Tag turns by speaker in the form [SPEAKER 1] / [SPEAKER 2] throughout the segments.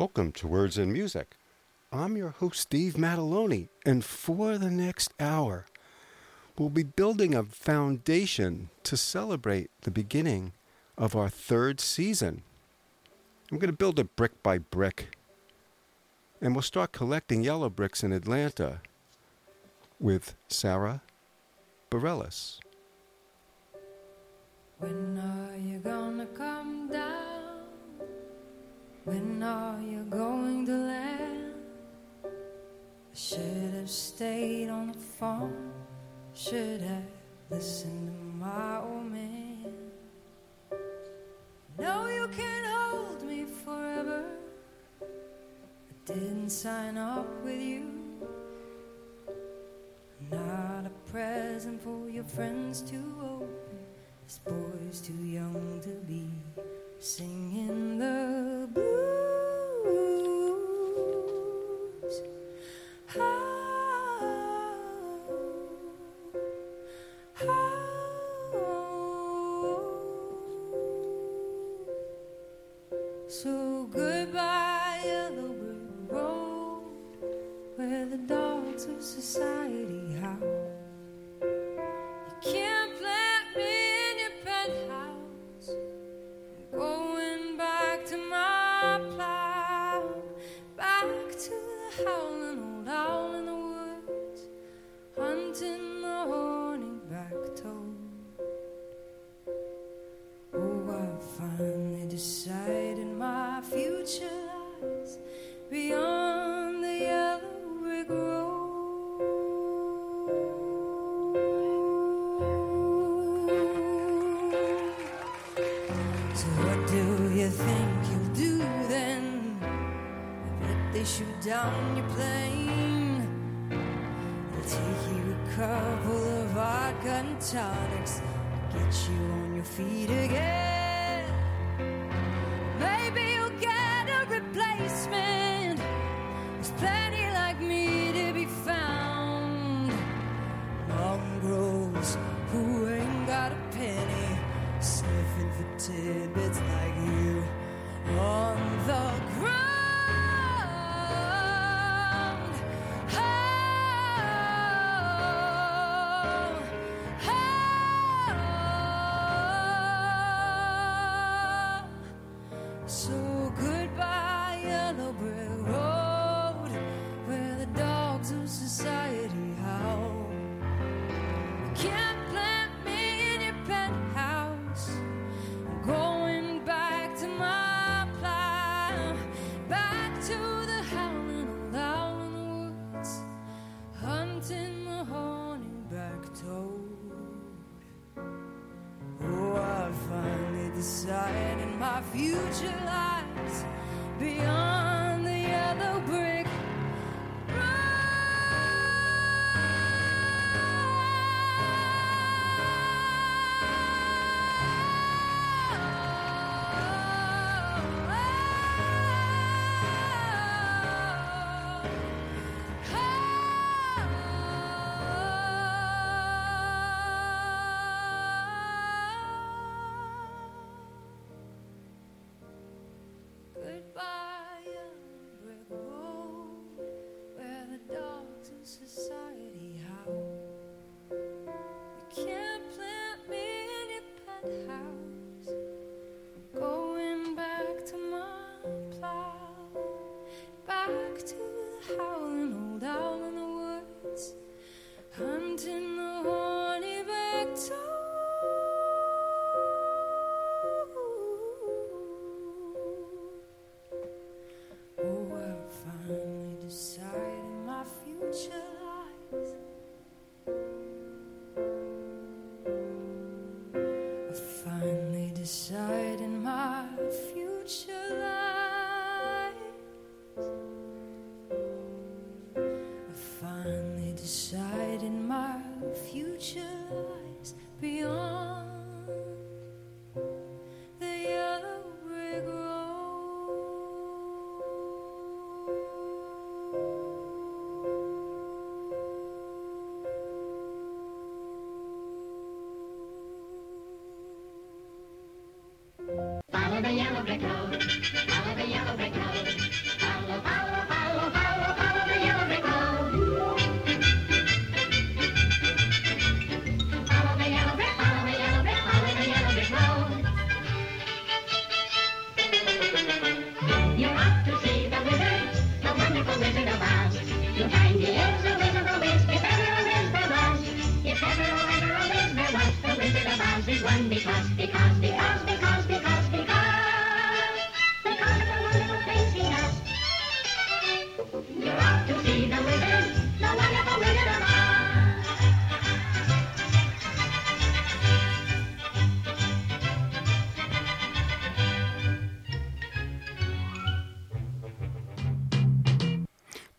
[SPEAKER 1] Welcome to Words and Music. I'm your host, Steve Mataloni, and for the next hour, we'll be building a foundation to celebrate the beginning of our third season. I'm going to build it brick by brick, and we'll start collecting yellow bricks in Atlanta with Sarah Bareilles.
[SPEAKER 2] When are you gonna come down? When are you going to land? I should have stayed on the phone. Should have listened to my old man. No, you can't hold me forever. I didn't sign up with you. Not a present for your friends to open. This boy's too young to be singing the blues. Oh, oh. So goodbye, yellow brick road, where the dogs of society think you'll do then? If they shoot down your plane, they'll take you a couple of vodka and tonics, get you on your feet again.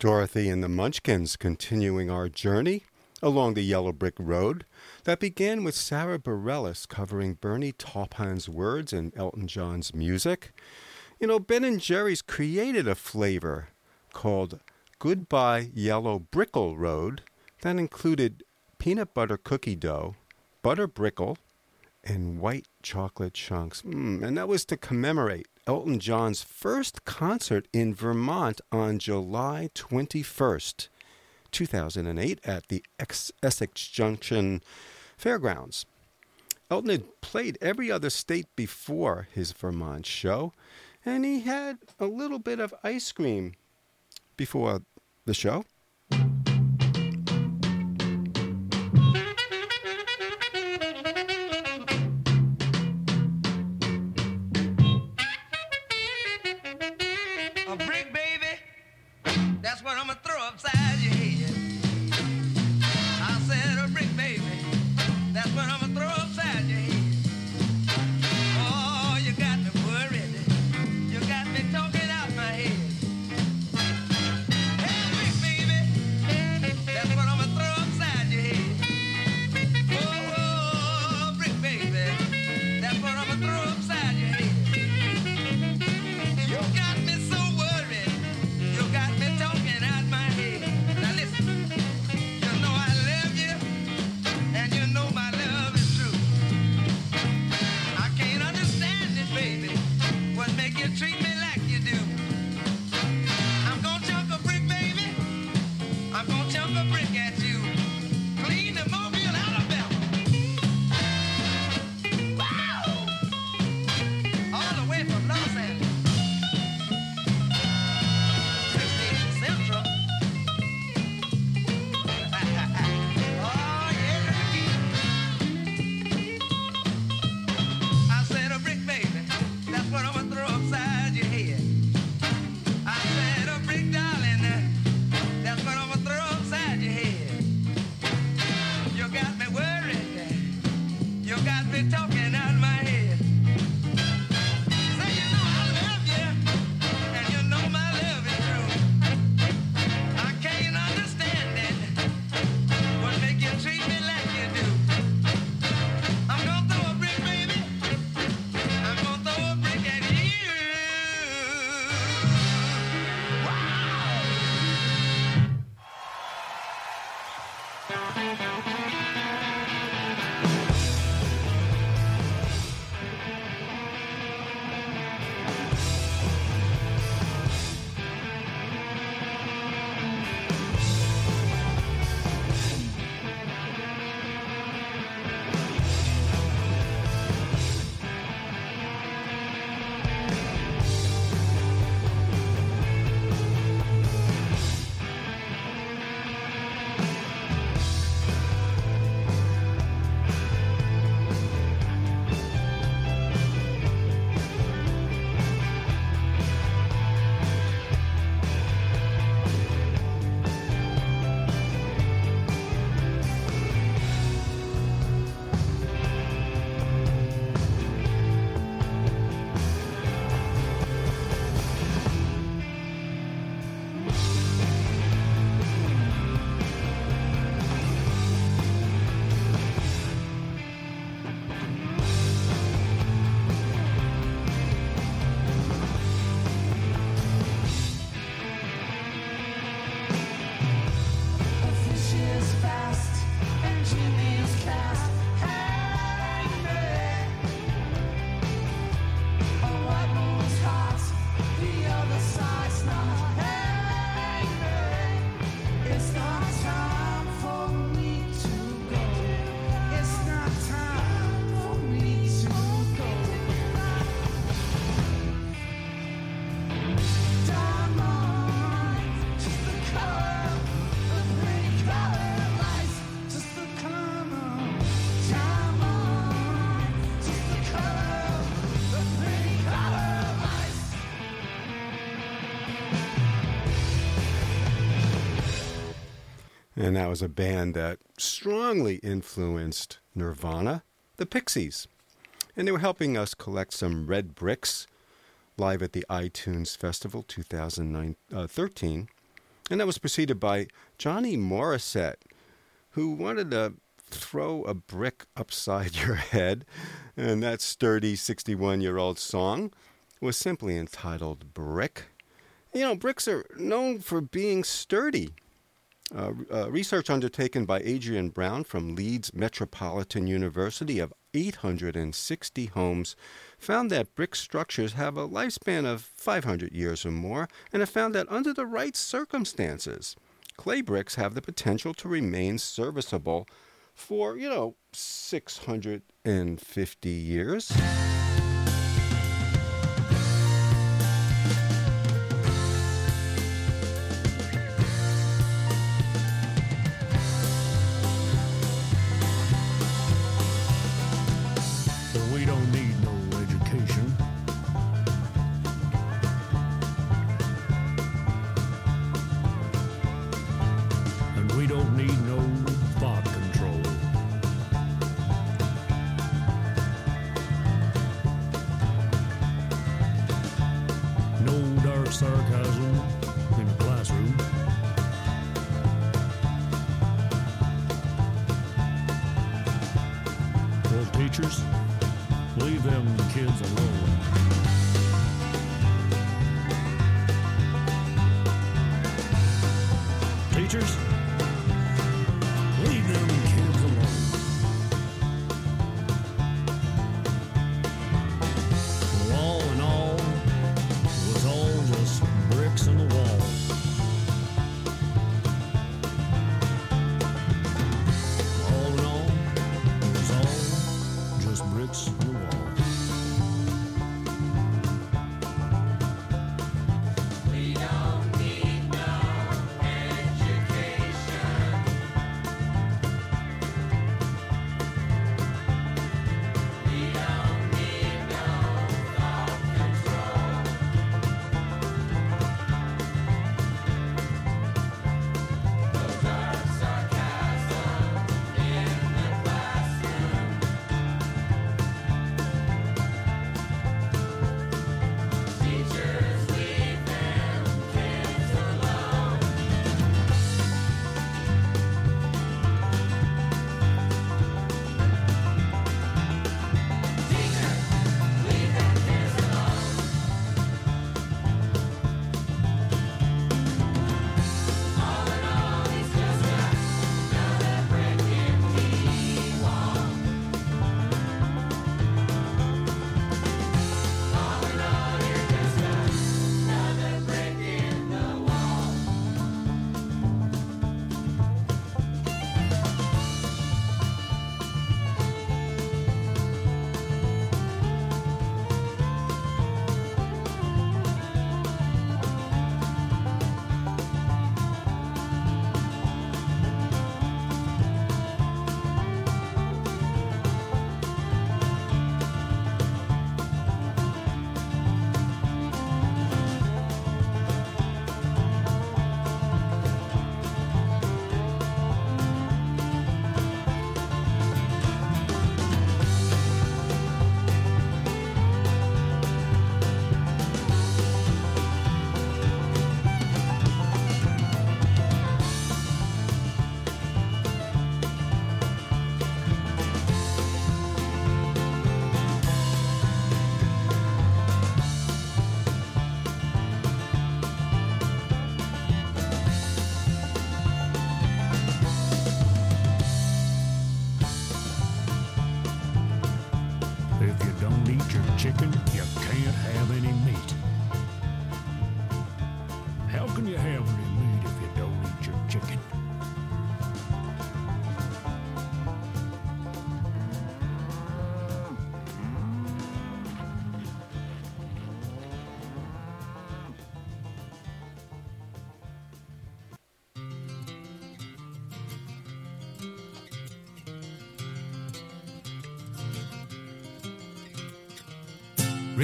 [SPEAKER 1] Dorothy and the Munchkins continuing our journey along the yellow brick road that began with Sarah Bareilles covering Bernie Taupin's words and Elton John's music. You know, Ben and Jerry's created a flavor called Goodbye Yellow Brickle Road that included peanut butter cookie dough, butter brickle, and white chocolate chunks. Mm, and that was to commemorate Elton John's first concert in Vermont on July 21st, 2008, at the Ex- Essex Junction Fairgrounds. Elton had played every other state before his Vermont show, and he had a little bit of ice cream before the show. And that was a band that strongly influenced Nirvana, the Pixies. And they were helping us collect some red bricks live at the iTunes Festival 2013. Uh, and that was preceded by Johnny Morissette, who wanted to throw a brick upside your head. And that sturdy 61 year old song was simply entitled Brick. You know, bricks are known for being sturdy. Uh, uh, research undertaken by Adrian Brown from Leeds Metropolitan University of 860 homes found that brick structures have a lifespan of 500 years or more, and have found that under the right circumstances, clay bricks have the potential to remain serviceable for, you know, 650 years.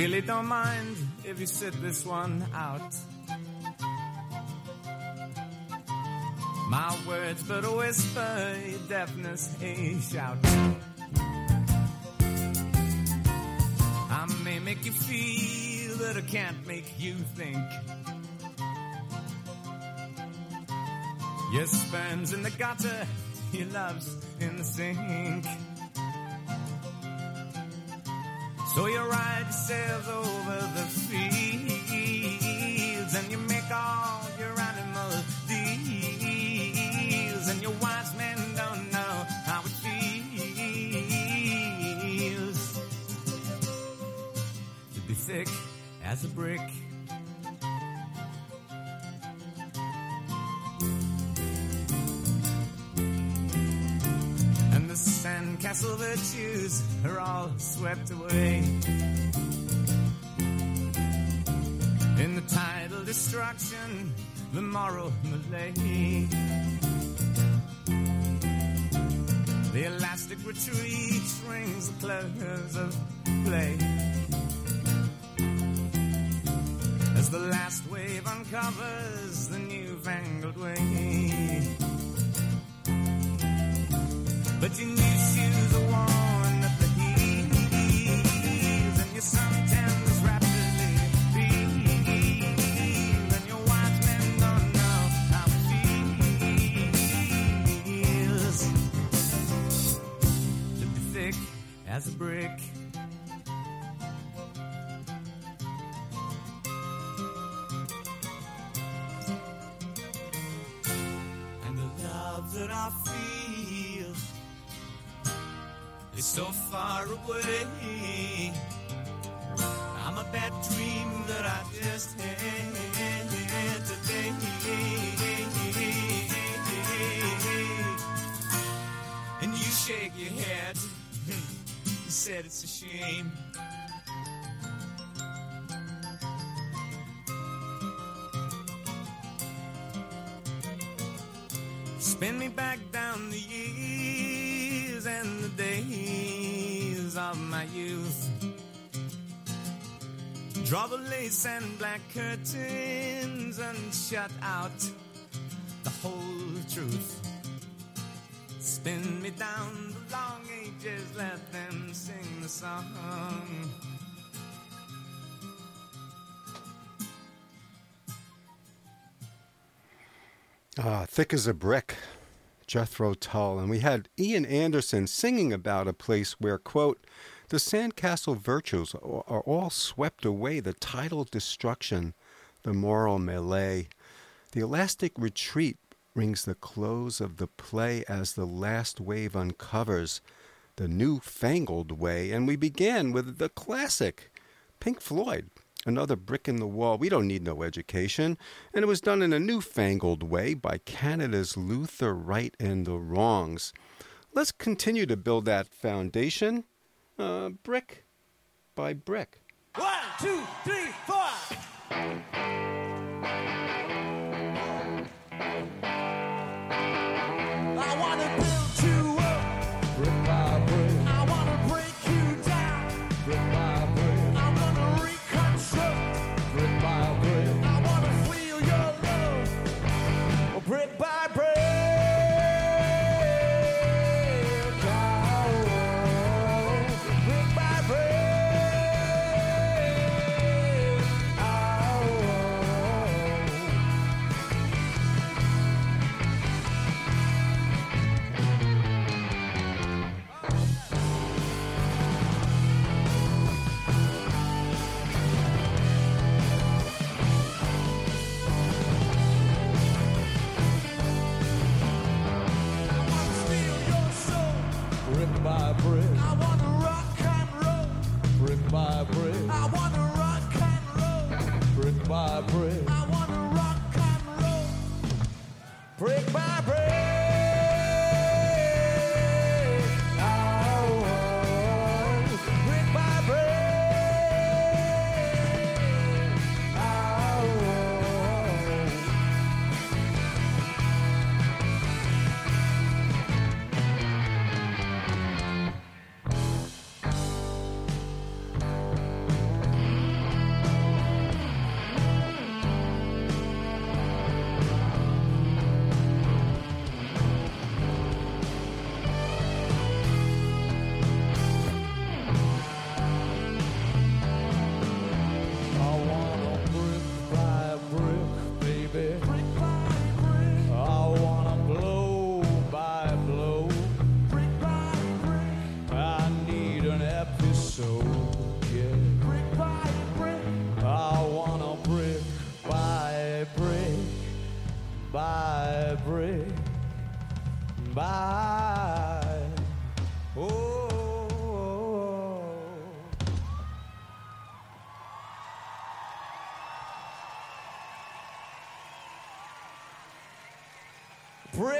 [SPEAKER 3] Really don't mind if you sit this one out. My words but a whisper, your deafness a shout. I may make you feel, that I can't make you think. Your sperm's in the gutter, your love's in the sink. Ride yourselves over the fields and you make all your animal deals and your wise men don't know how it feels to be thick as a brick. And the sandcastle virtues are all swept away. Tidal destruction, the moral malay. The elastic retreat rings the close of play. As the last wave uncovers the newfangled way. But your new shoes as a brick. And the love that I feel is so far away. I'm a bad dream that I just had today. Said it's a shame. Spin me back down the years and the days of my youth. Draw the lace and black curtains and shut out the whole truth. Spin me down long ages, let them sing the song.
[SPEAKER 1] Ah, thick as a brick, Jethro Tull. And we had Ian Anderson singing about a place where, quote, the sandcastle virtues are are all swept away, the tidal destruction, the moral melee. The elastic retreat rings the close of the play as the last wave uncovers the new-fangled way. And we begin with the classic, Pink Floyd, another brick in the wall. We don't need no education. And it was done in a newfangled way by Canada's Luther Wright and the Wrongs. Let's continue to build that foundation, uh, brick by brick.
[SPEAKER 3] One, two, three, four.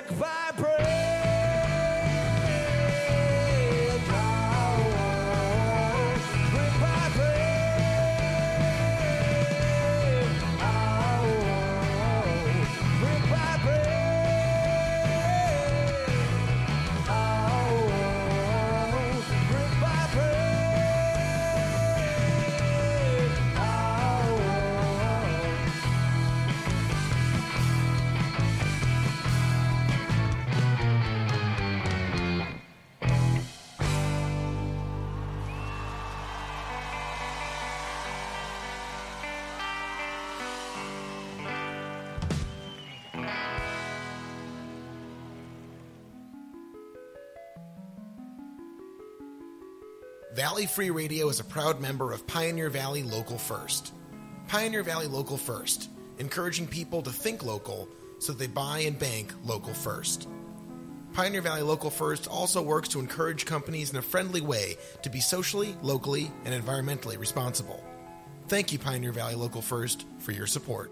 [SPEAKER 4] Brick by
[SPEAKER 5] Valley Free Radio is a proud member of Pioneer Valley Local First. Pioneer Valley Local First, encouraging people to think local so they buy and bank local first. Pioneer Valley Local First also works to encourage companies in a friendly way to be socially, locally, and environmentally responsible. Thank you, Pioneer Valley Local First, for your support.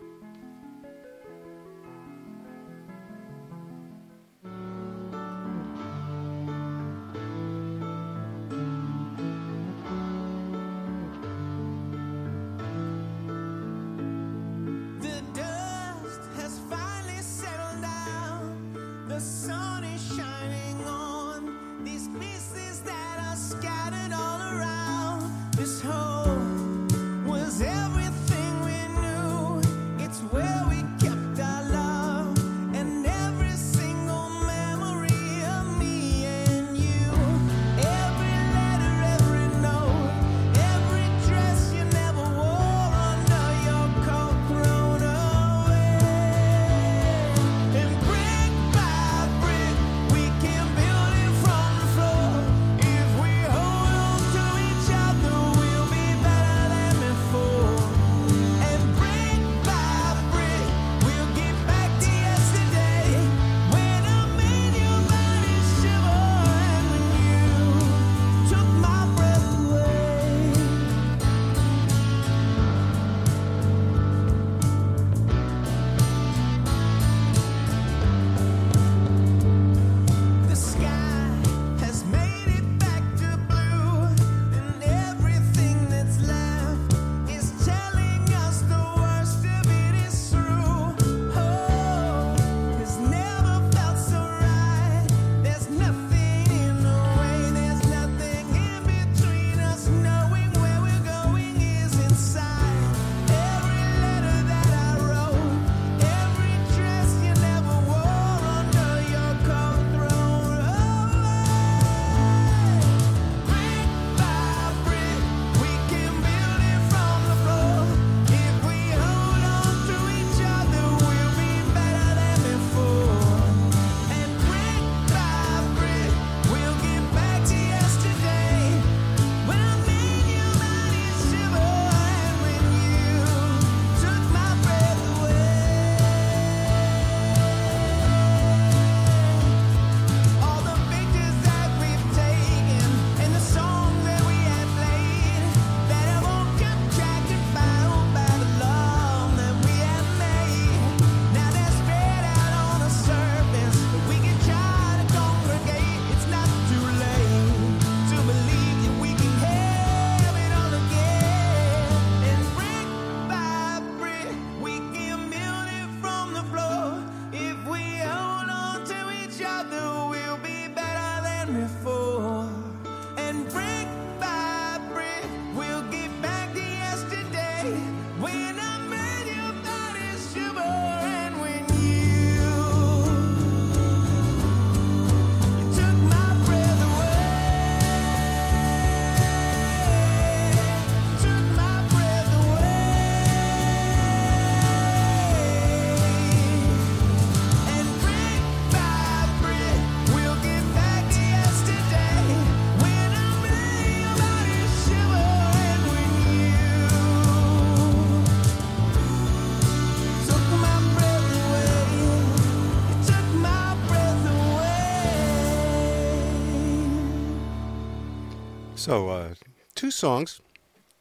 [SPEAKER 6] So, uh, two songs,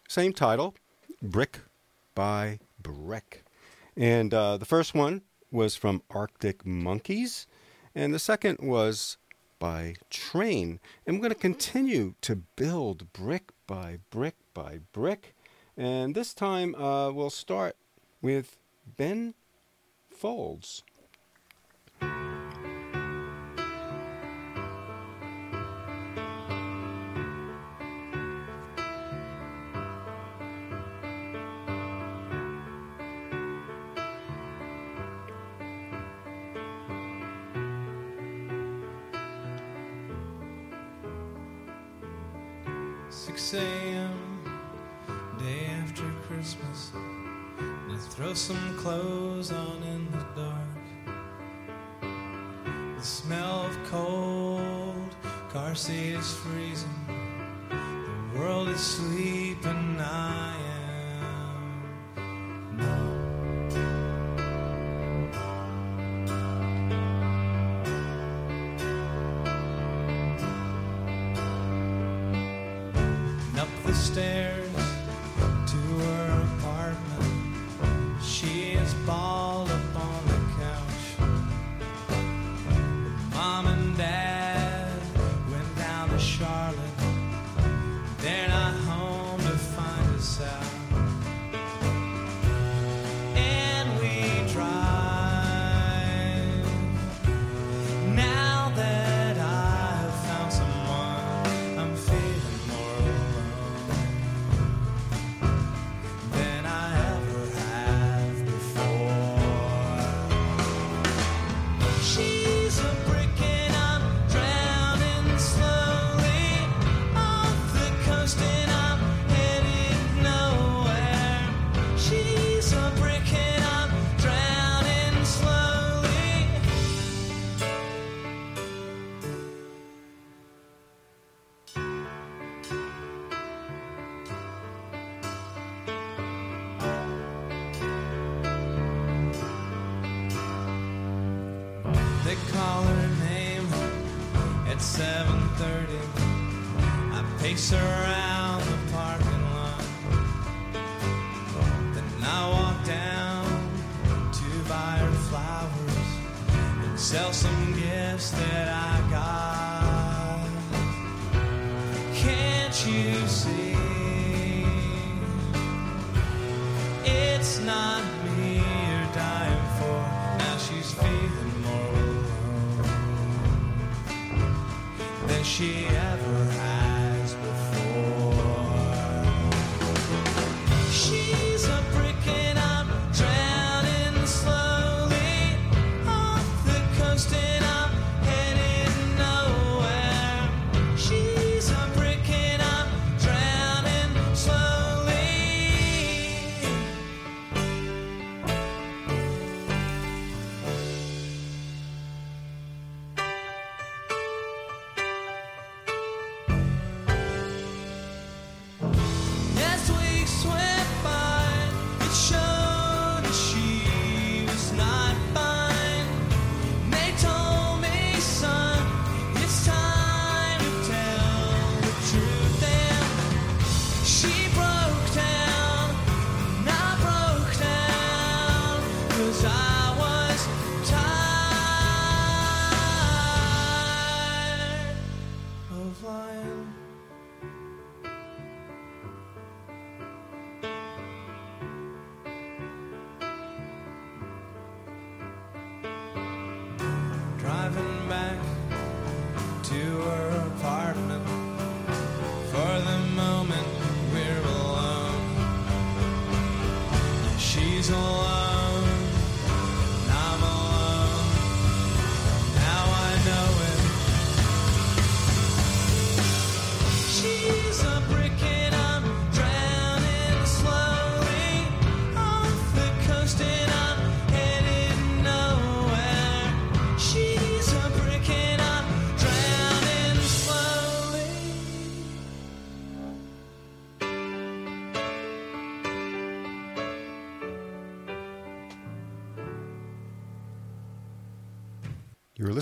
[SPEAKER 6] same title, Brick by Brick. And uh, the first one was from Arctic Monkeys, and the second was by Train. And we're going to continue to build brick by brick by brick. And this time uh, we'll start with Ben Folds.
[SPEAKER 7] 6 a.m. Day after Christmas. And I throw some clothes on in the dark. The smell of cold car seat is freezing. The world is sleeping. I am. numb.
[SPEAKER 6] fall.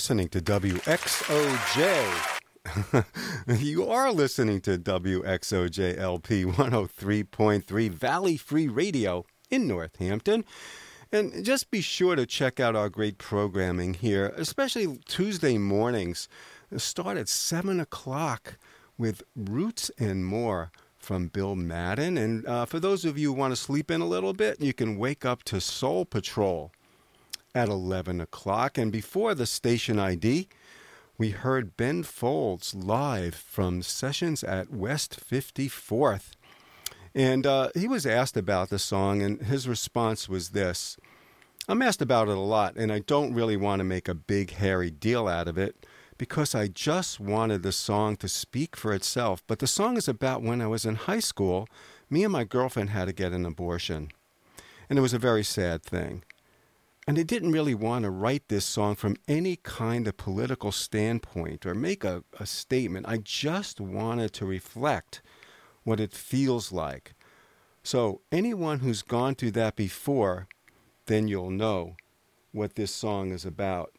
[SPEAKER 6] listening to WXOJ.
[SPEAKER 1] you are listening to WXOJLP 103.3 Valley Free Radio in Northampton. And just be sure to check out our great programming here, especially Tuesday mornings. Start at 7 o'clock with Roots and More from Bill Madden. And uh, for those of you who want to sleep in a little bit, you can wake up to Soul Patrol at 11 o'clock. And before the station ID, we heard Ben Folds live from sessions at West 54th. And uh, he was asked about the song, and his response was this I'm asked about it a lot, and I don't really want to make a big, hairy deal out of it because I just wanted the song to speak for itself. But the song is about when I was in high school, me and my girlfriend had to get an abortion. And it was a very sad thing. And I didn't really want to write this song from any kind of political standpoint or make a, a statement. I just wanted to reflect what it feels like. So, anyone who's gone through that before, then you'll know what this song is about.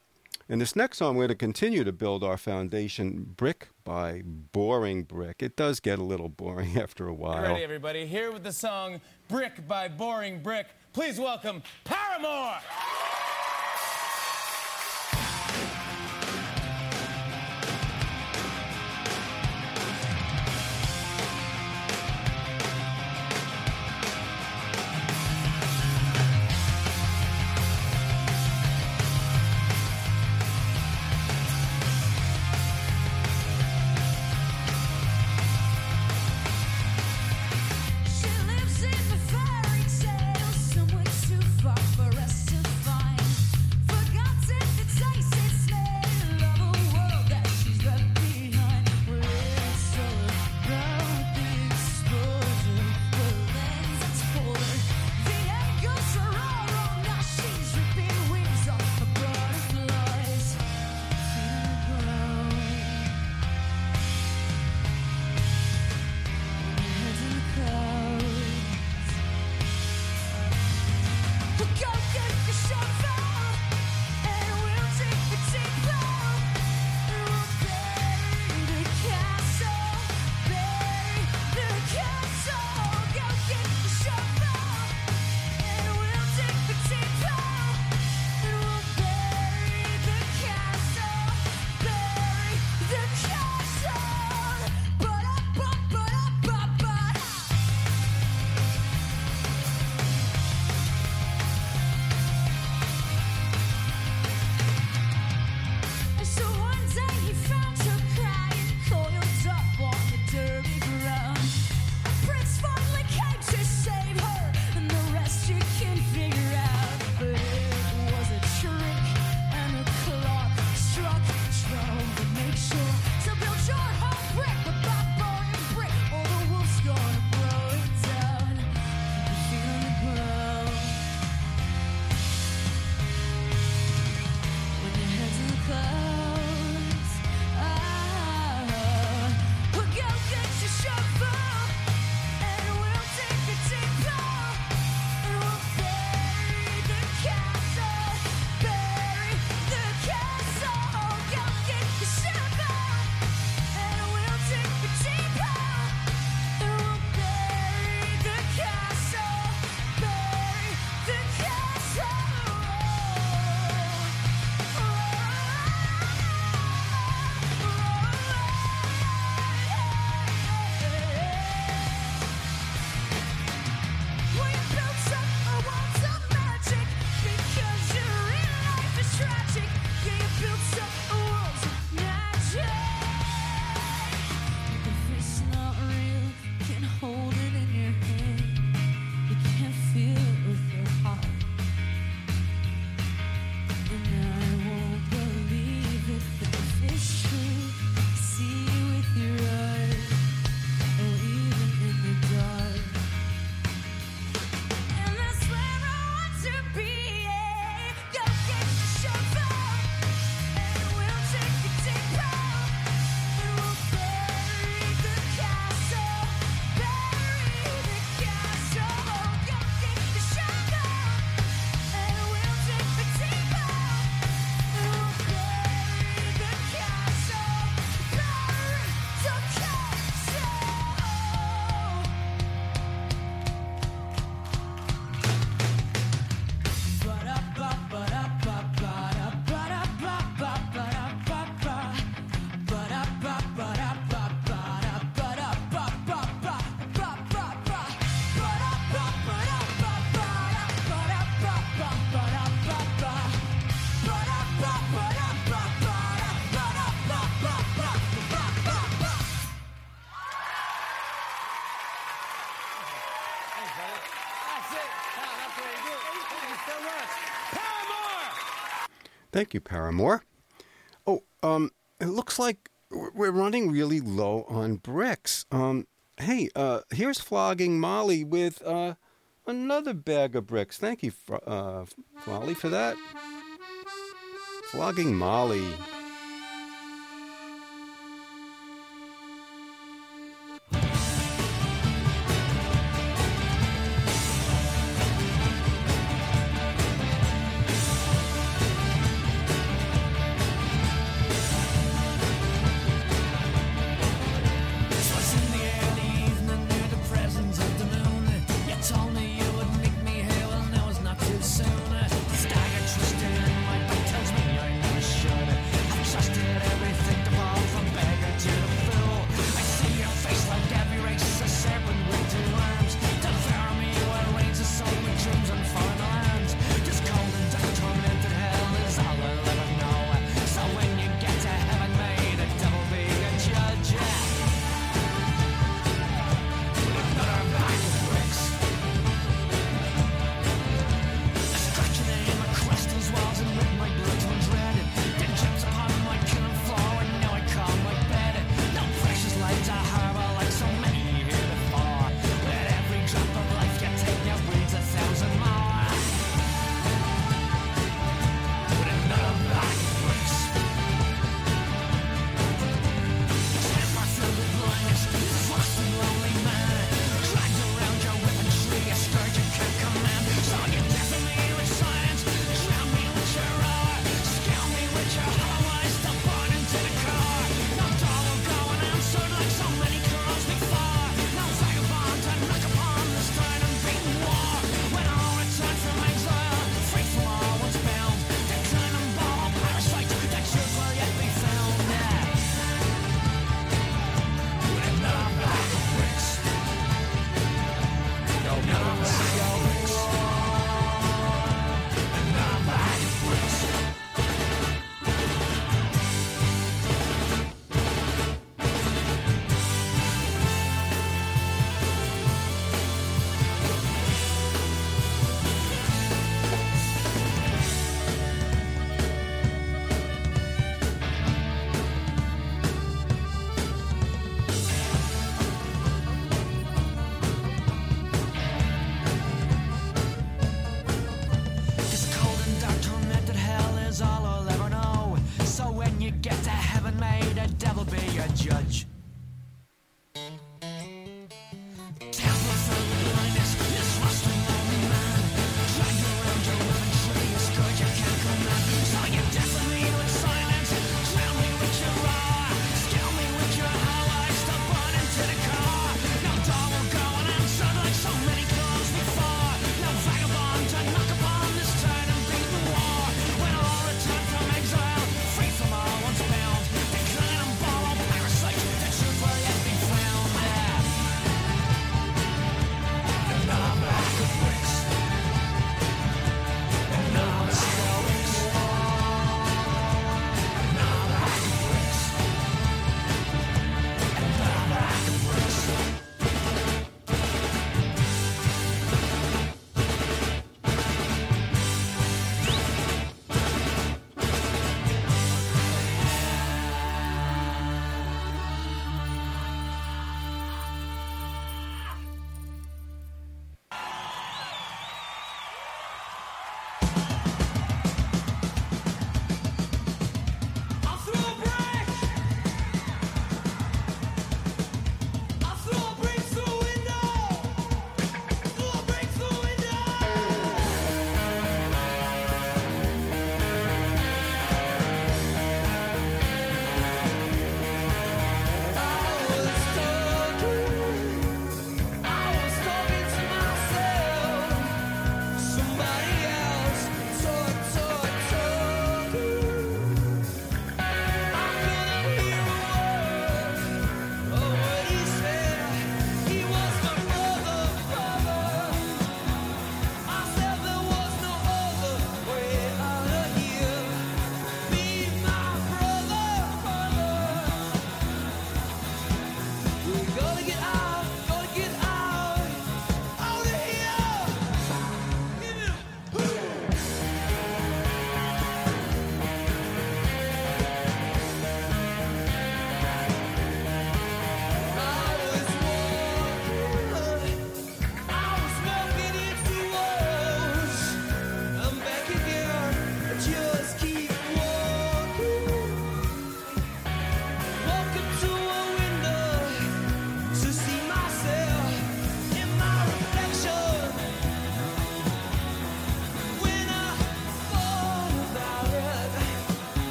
[SPEAKER 1] And this next song, we're going to continue to build our foundation brick by boring brick. It does get a little boring after a while.
[SPEAKER 8] Ready, everybody? Here with the song Brick by Boring Brick. Please welcome Paramore!
[SPEAKER 2] That's it. That's. Thank you so much. Paramore!
[SPEAKER 1] Thank you, Paramore. Oh, um, it looks like we're running really low on bricks. Um, hey, uh, here's flogging Molly with uh, another bag of bricks. Thank you, uh, Molly, for that. Flogging Molly.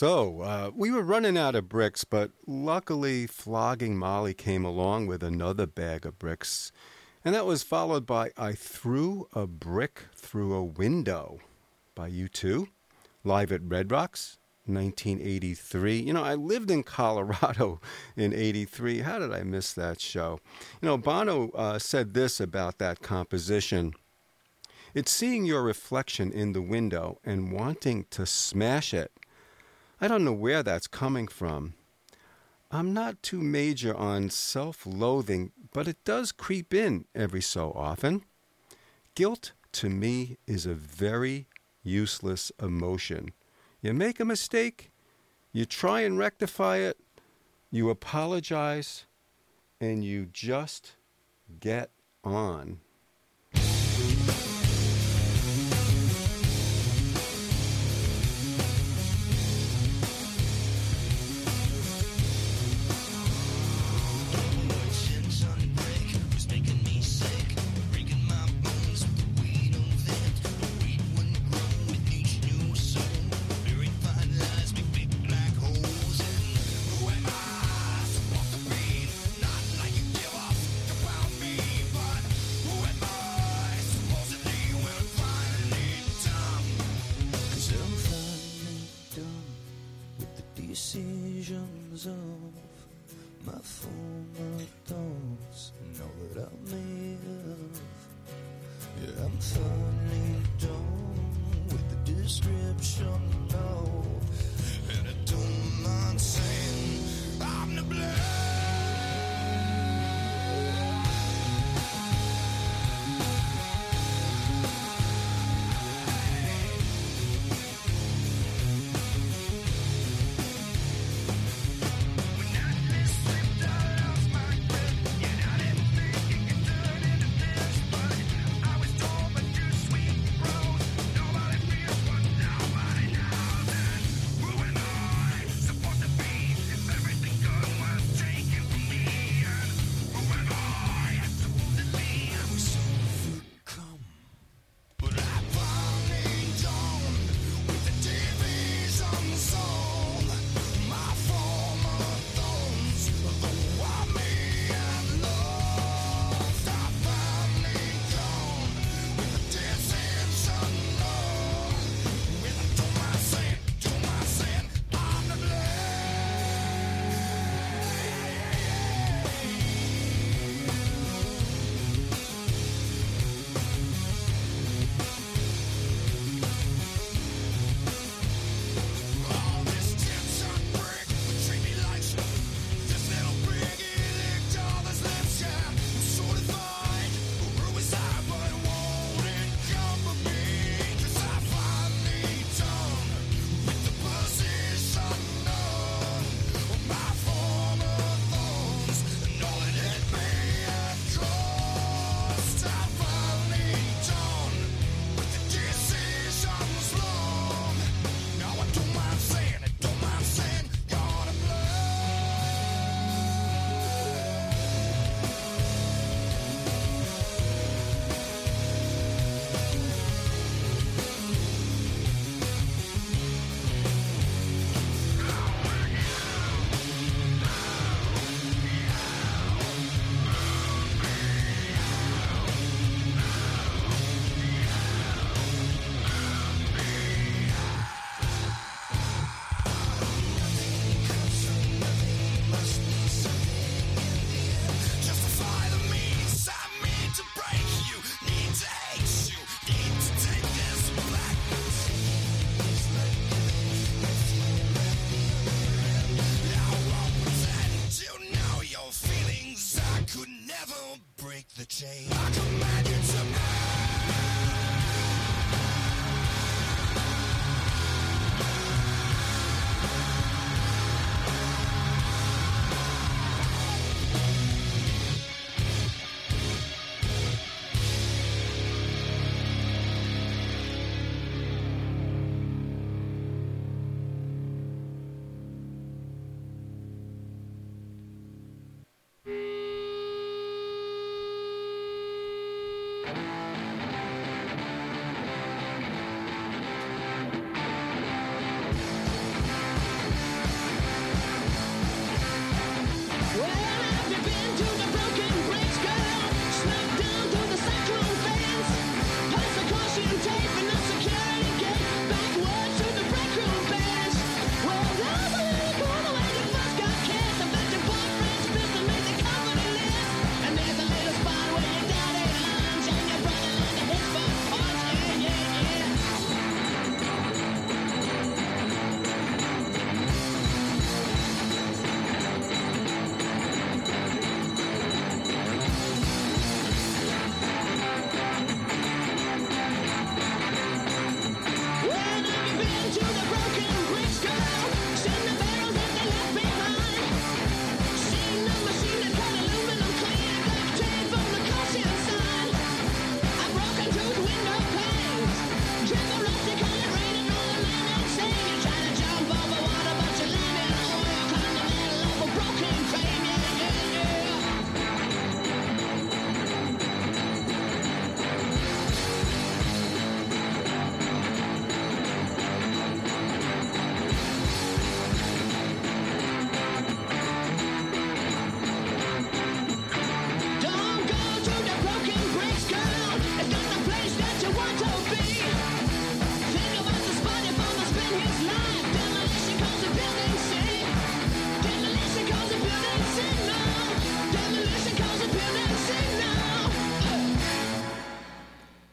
[SPEAKER 1] So, uh, we were running out of bricks, but luckily, Flogging Molly came along with another bag of bricks. And that was followed by I Threw a Brick Through a Window by U2, live at Red Rocks, 1983. You know, I lived in Colorado in 83. How did I miss that show? You know, Bono uh, said this about that composition. It's seeing your reflection in the window and wanting to smash it. I don't know where that's coming from. I'm not too major on self loathing, but it does creep in every so often. Guilt to me is a very useless emotion. You make a mistake, you try and rectify it, you apologize, and you just get on.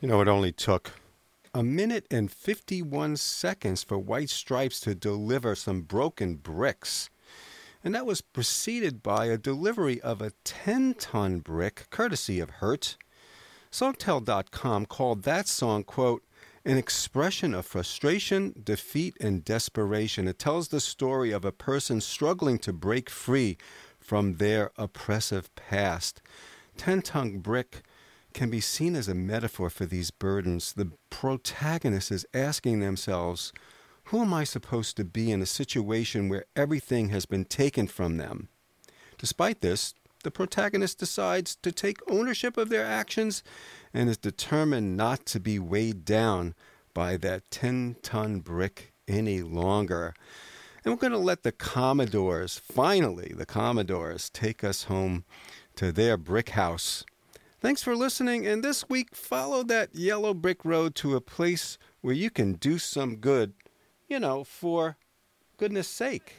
[SPEAKER 1] You know, it only took a minute and 51 seconds for White Stripes to deliver some broken bricks. And that was preceded by a delivery of a 10 ton brick, courtesy of Hurt. Songtell.com called that song, quote, an expression of frustration, defeat, and desperation. It tells the story of a person struggling to break free from their oppressive past. Ten Ton Brick can be seen as a metaphor for these burdens. The protagonist is asking themselves, Who am I supposed to be in a situation where everything has been taken from them? Despite this, the protagonist decides to take ownership of their actions and is determined not to be weighed down by that 10 ton brick any longer. And we're going to let the Commodores, finally, the Commodores, take us home to their brick house. Thanks for listening, and this week follow that yellow brick road to a place where you can do some good, you know, for goodness sake.